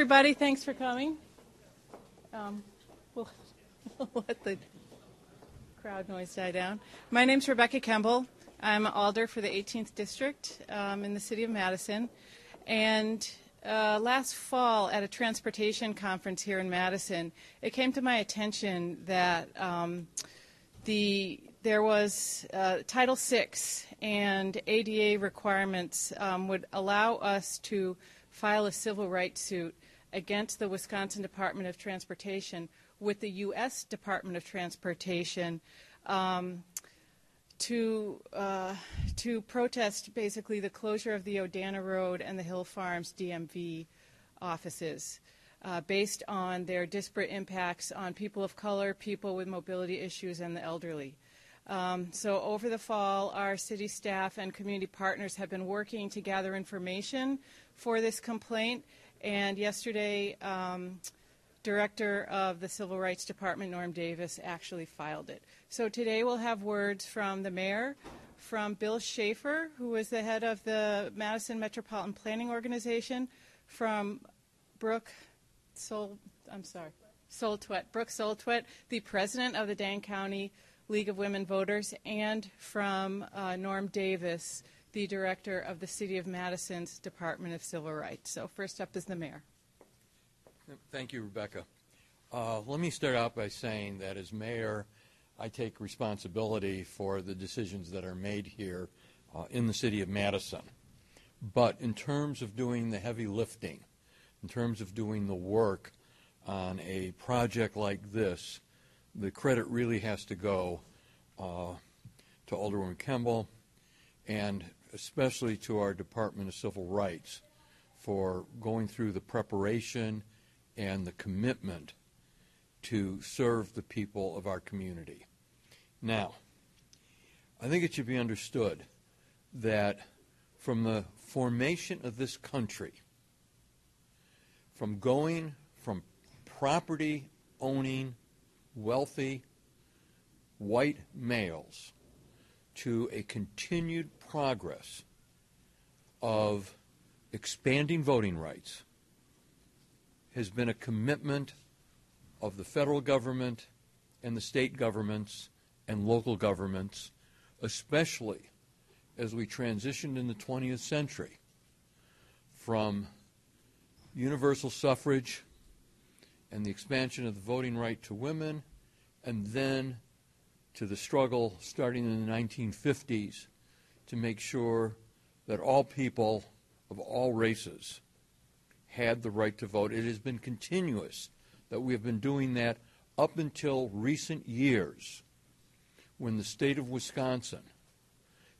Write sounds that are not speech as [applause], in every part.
everybody. Thanks for coming. Um, we'll, [laughs] we'll let the crowd noise die down. My name's Rebecca Kemble. I'm an alder for the 18th district um, in the city of Madison. And uh, last fall at a transportation conference here in Madison, it came to my attention that um, the there was uh, Title VI and ADA requirements um, would allow us to file a civil rights suit against the Wisconsin Department of Transportation with the U.S. Department of Transportation um, to uh, to protest basically the closure of the Odana Road and the Hill Farms DMV offices. Uh, based on their disparate impacts on people of color, people with mobility issues, and the elderly. Um, so over the fall, our city staff and community partners have been working to gather information for this complaint. And yesterday, um, Director of the Civil Rights Department, Norm Davis, actually filed it. So today we'll have words from the mayor, from Bill Schaefer, who is the head of the Madison Metropolitan Planning Organization, from Brooke Sol, I'm sorry, Soltwet, Brooke Soltwet, the president of the Dane County League of Women Voters, and from uh, Norm Davis, the director of the City of Madison's Department of Civil Rights. So, first up is the mayor. Thank you, Rebecca. Uh, let me start out by saying that as mayor, I take responsibility for the decisions that are made here uh, in the city of Madison. But in terms of doing the heavy lifting, in terms of doing the work on a project like this, the credit really has to go uh, to Alderwoman Kemble and especially to our Department of Civil Rights for going through the preparation and the commitment to serve the people of our community. Now, I think it should be understood that from the formation of this country, from going from property owning wealthy white males to a continued progress of expanding voting rights has been a commitment of the federal government and the state governments and local governments, especially as we transitioned in the 20th century from universal suffrage and the expansion of the voting right to women, and then to the struggle starting in the 1950s to make sure that all people of all races had the right to vote. It has been continuous that we have been doing that up until recent years when the state of Wisconsin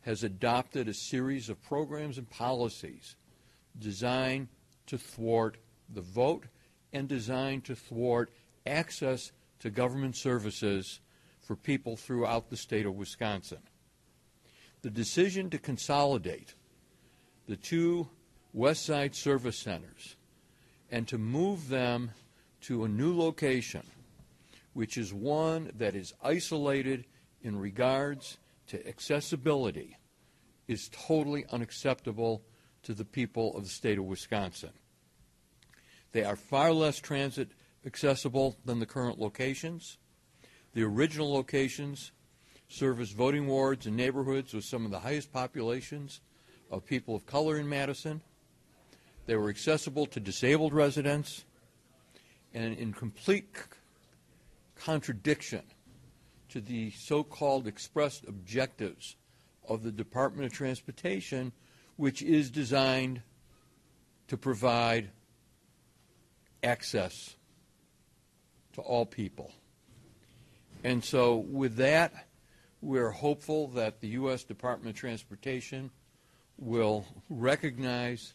has adopted a series of programs and policies designed to thwart the vote and designed to thwart access to government services for people throughout the state of Wisconsin. The decision to consolidate the two West Side service centers and to move them to a new location, which is one that is isolated in regards to accessibility, is totally unacceptable to the people of the state of Wisconsin. They are far less transit accessible than the current locations. The original locations service voting wards and neighborhoods with some of the highest populations of people of color in Madison. They were accessible to disabled residents and in complete contradiction to the so called expressed objectives of the Department of Transportation, which is designed to provide access to all people. And so, with that, we're hopeful that the U.S. Department of Transportation will recognize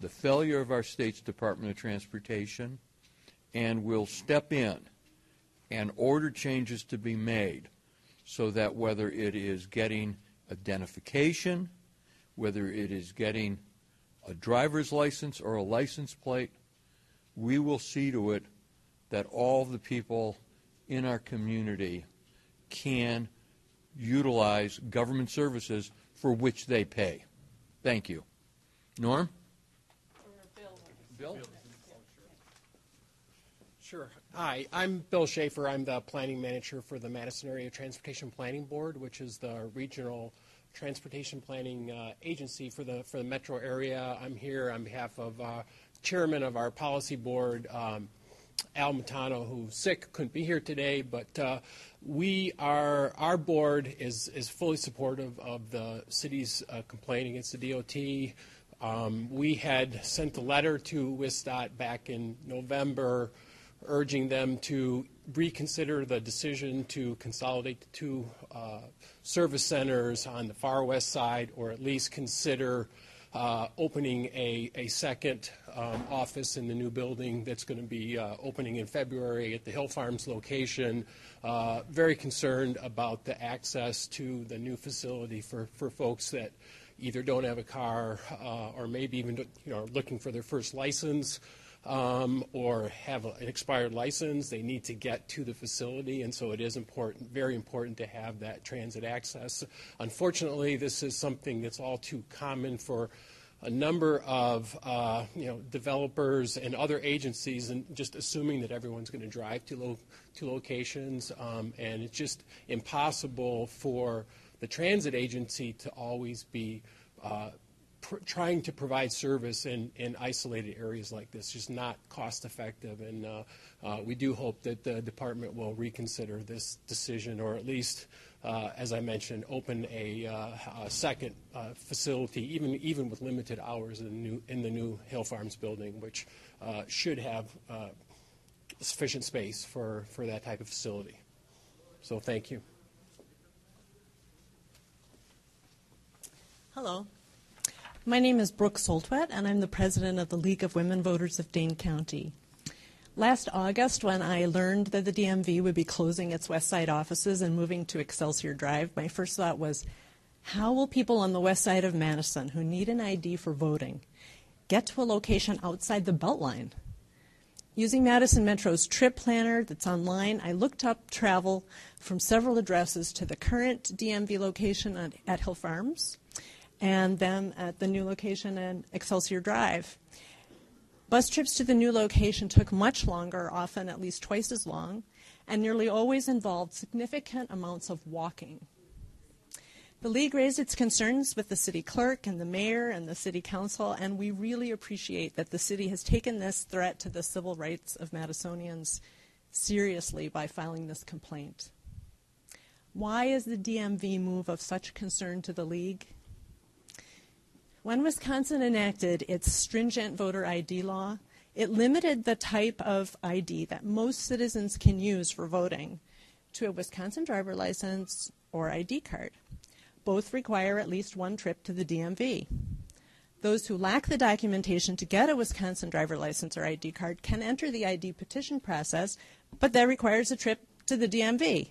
the failure of our state's Department of Transportation and will step in and order changes to be made so that whether it is getting identification, whether it is getting a driver's license or a license plate, we will see to it that all the people in our community can utilize government services for which they pay. Thank you. Norm? Bill. Sure. Hi, I'm Bill Schaefer. I'm the planning manager for the Madison Area Transportation Planning Board, which is the regional transportation planning uh, agency for the for the metro area. I'm here on behalf of uh, chairman of our policy board, um, Al Matano, who's sick, couldn't be here today, but uh, we are our board is is fully supportive of the city's uh, complaint against the DOT. Um, we had sent a letter to WisDOT back in November urging them to reconsider the decision to consolidate the two uh, service centers on the far west side, or at least consider uh, opening a, a second um, office in the new building that's going to be uh, opening in February at the Hill Farms location. Uh, very concerned about the access to the new facility for, for folks that either don't have a car uh, or maybe even you know, looking for their first license um, or have a, an expired license, they need to get to the facility, and so it is important, very important to have that transit access. Unfortunately, this is something that's all too common for a number of uh, you know developers and other agencies, and just assuming that everyone's going to drive to lo- to locations, um, and it's just impossible for the transit agency to always be uh, pr- trying to provide service in, in isolated areas like this is not cost effective. And uh, uh, we do hope that the department will reconsider this decision or at least, uh, as I mentioned, open a, uh, a second uh, facility, even, even with limited hours in the new, in the new Hill Farms building, which uh, should have sufficient space for, for that type of facility. So thank you. Hello, my name is Brooke Soltwet, and I'm the president of the League of Women Voters of Dane County. Last August, when I learned that the DMV would be closing its West Side offices and moving to Excelsior Drive, my first thought was, how will people on the west side of Madison who need an ID for voting get to a location outside the Beltline? Using Madison Metro's trip planner that's online, I looked up travel from several addresses to the current DMV location at, at Hill Farms and then at the new location in Excelsior Drive. Bus trips to the new location took much longer, often at least twice as long, and nearly always involved significant amounts of walking. The League raised its concerns with the city clerk and the mayor and the city council, and we really appreciate that the city has taken this threat to the civil rights of Madisonians seriously by filing this complaint. Why is the DMV move of such concern to the League? When Wisconsin enacted its stringent voter ID law, it limited the type of ID that most citizens can use for voting to a Wisconsin driver license or ID card. Both require at least one trip to the DMV. Those who lack the documentation to get a Wisconsin driver license or ID card can enter the ID petition process, but that requires a trip to the DMV.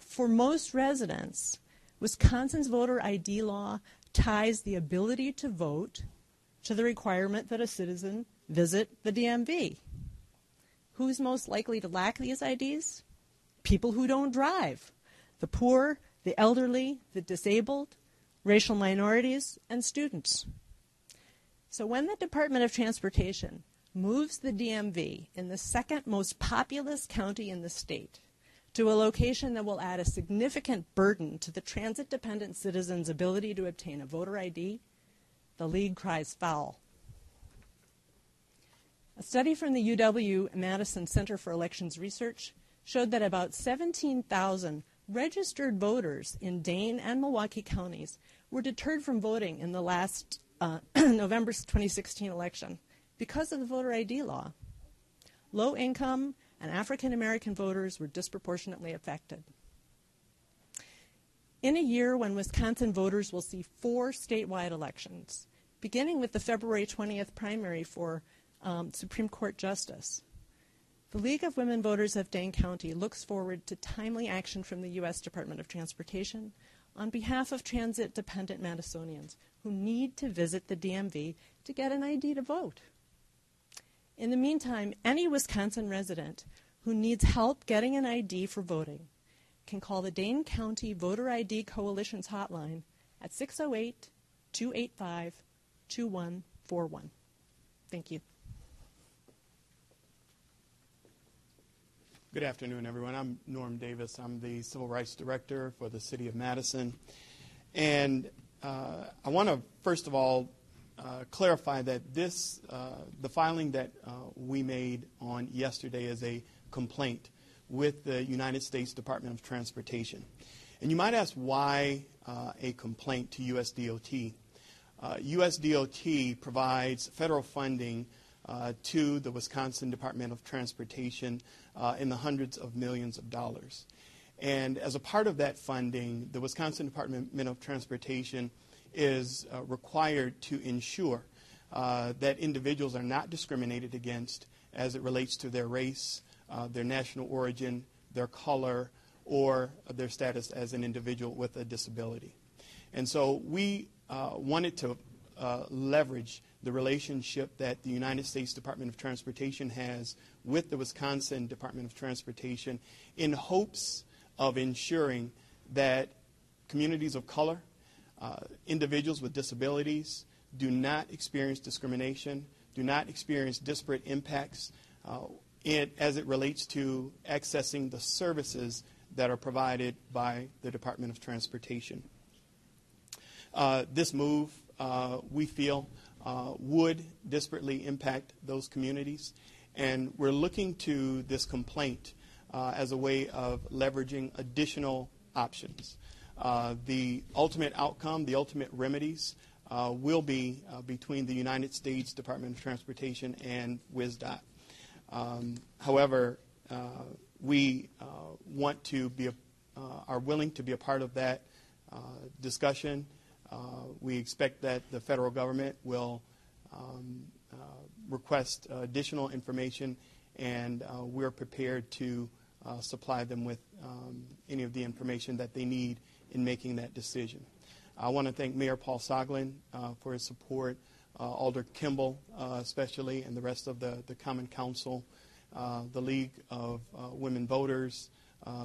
For most residents, Wisconsin's voter ID law ties the ability to vote to the requirement that a citizen visit the DMV. Who's most likely to lack these IDs? People who don't drive, the poor, the elderly, the disabled, racial minorities, and students. So when the Department of Transportation moves the DMV in the second most populous county in the state to a location that will add a significant burden to the transit dependent citizen's ability to obtain a voter ID, the League cries foul. A study from the UW Madison Center for Elections Research showed that about 17,000 registered voters in Dane and Milwaukee counties were deterred from voting in the last uh, [clears throat] November 2016 election because of the voter ID law. Low income and African American voters were disproportionately affected. In a year when Wisconsin voters will see four statewide elections, beginning with the February 20th primary for um, Supreme Court Justice, the League of Women Voters of Dane County looks forward to timely action from the U.S. Department of Transportation on behalf of transit dependent Madisonians who need to visit the DMV to get an ID to vote. In the meantime, any Wisconsin resident who needs help getting an ID for voting can call the Dane County Voter ID Coalition's hotline at 608 285 2141. Thank you. Good afternoon, everyone. I'm Norm Davis. I'm the Civil Rights Director for the City of Madison. And uh, I want to, first of all, uh, clarify that this, uh, the filing that uh, we made on yesterday is a complaint with the United States Department of Transportation. And you might ask why uh, a complaint to USDOT. Uh, USDOT provides federal funding uh, to the Wisconsin Department of Transportation uh, in the hundreds of millions of dollars. And as a part of that funding, the Wisconsin Department of Transportation is uh, required to ensure uh, that individuals are not discriminated against as it relates to their race, uh, their national origin, their color, or their status as an individual with a disability. And so we uh, wanted to uh, leverage the relationship that the United States Department of Transportation has with the Wisconsin Department of Transportation in hopes of ensuring that communities of color, uh, individuals with disabilities, do not experience discrimination, do not experience disparate impacts uh, in, as it relates to accessing the services that are provided by the Department of Transportation. Uh, this move, uh, we feel, uh, would disparately impact those communities. And we're looking to this complaint as a way of leveraging additional options. Uh, the ultimate outcome, the ultimate remedies, uh, will be uh, between the United States Department of Transportation and WisDOT. Um, however, uh, we uh, want to be, a, are willing to be a part of that discussion. we expect that the federal government will um, request additional information, and we're prepared to supply them with um, any of the information that they need in making that decision. I want to thank Mayor Paul Soglin uh, for his support, uh, Alder Kemble uh, especially, and the rest of the, the Common Council, uh, the League of uh, Women Voters,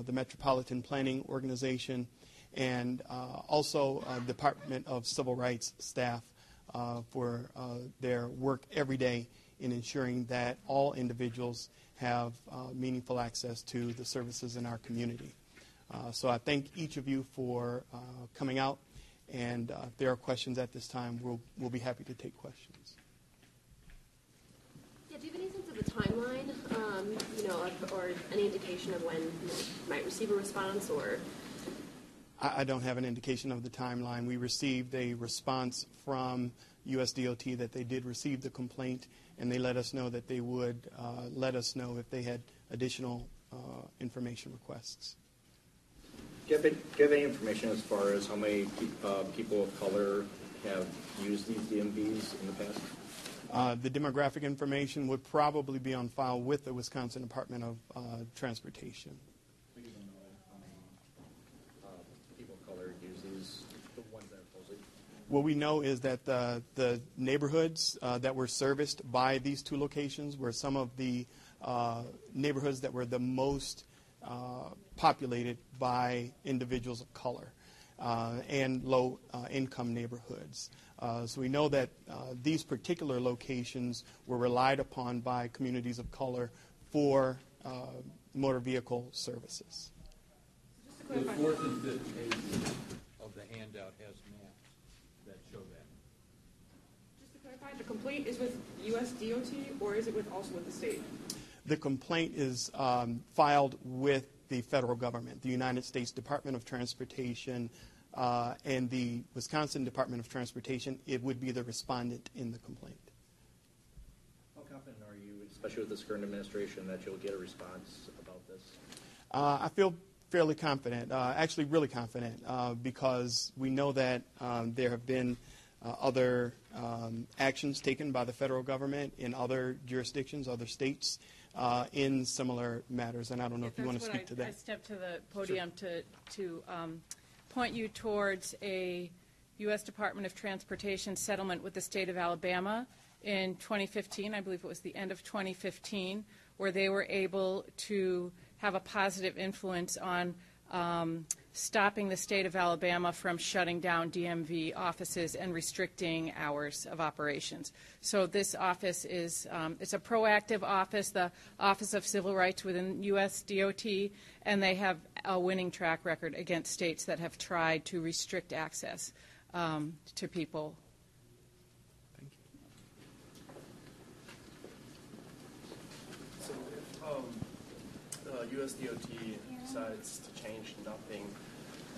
the Metropolitan Planning Organization, and also Department of Civil Rights staff for their work every day in ensuring that all individuals have uh, meaningful access to the services in our community. Uh, so I thank each of you for uh, coming out, and uh, if there are questions at this time, we'll, we'll be happy to take questions. Yeah, do you have any sense of the timeline, um, you know, or any indication of when you might receive a response, or? I, I don't have an indication of the timeline. We received a response from USDOT that they did receive the complaint, and they let us know that they would uh, let us know if they had additional uh, information requests. Do you, have, do you, have, any information as far as how many uh, people of color have used these DMVs in the past? Uh, the demographic information would probably be on file with the Wisconsin Department of uh, Transportation. What we know is that the, the neighborhoods uh, that were serviced by these two locations were some of the uh, neighborhoods that were the most uh, populated by individuals of color uh, and low uh, income neighborhoods. Uh, so we know that these particular locations were relied upon by communities of color for motor vehicle services. The fourth and fifth pages of the handout has maps that show that. Just to clarify, the complaint is with U.S. DOT or is it with also with the state? The complaint is um, filed with the federal government, the United States Department of Transportation, uh, and the Wisconsin Department of Transportation. It would be the respondent in the complaint. How confident are you, especially with this current administration, that you'll get a response about this? Uh, I feel fairly confident, uh, actually, really confident, uh, because we know that um, there have been uh, other um, actions taken by the federal government in other jurisdictions, other states, uh, in similar matters. And I don't know if you want to speak I, to that. I stepped to the podium to, to um, point you towards a U.S. Department of Transportation settlement with the state of Alabama in 2015. I believe it was the end of 2015, where they were able to have a positive influence on um, stopping the state of Alabama from shutting down DMV offices and restricting hours of operations. So this office is, um, it's a proactive office, the Office of Civil Rights within U.S. DOT, and they have a winning track record against states that have tried to restrict access um, to people So if um, uh, USDOT decides to change nothing,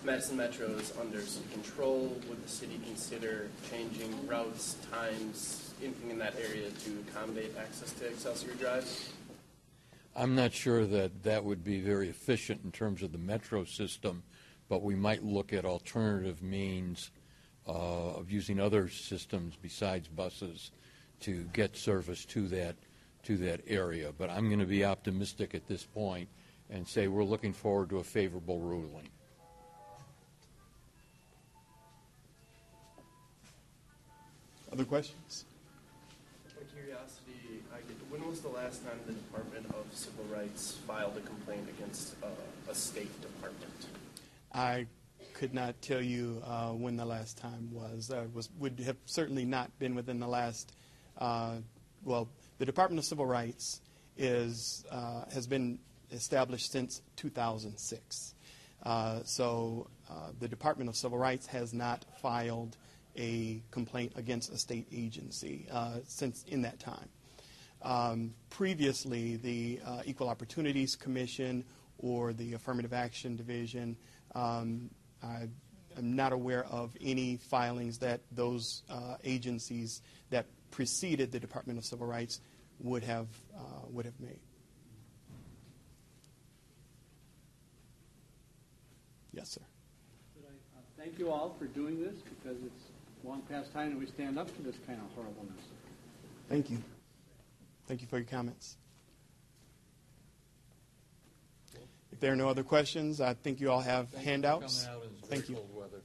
Madison Metro is under control. Would the city consider changing routes, times, anything in that area to accommodate access to Excelsior Drive? I'm not sure that that would be very efficient in terms of the metro system, but we might look at alternative means uh, of using other systems besides buses to get service to that to that area. But I'm going to be optimistic at this point and say we're looking forward to a favorable ruling. Other questions? Out of curiosity, I did, when was the last time the Department of Civil Rights filed a complaint against uh, a state department? I could not tell you uh, when the last time was. Uh, was would have certainly not been within the last. Uh, well, the Department of Civil Rights is uh, has been established since 2006. Uh, so uh, the Department of Civil Rights has not filed a complaint against a state agency uh, since in that time. Um, previously, the uh, Equal Opportunities Commission or the Affirmative Action Division, um, I am not aware of any filings that those uh, agencies that preceded the Department of Civil Rights would have uh, would have made. Yes, sir. Uh, Thank you all for doing this because it's long past time that we stand up to this kind of horribleness. Thank you. Thank you for your comments. If there are no other questions, I think you all have handouts. Coming out in Thank you. cold weather.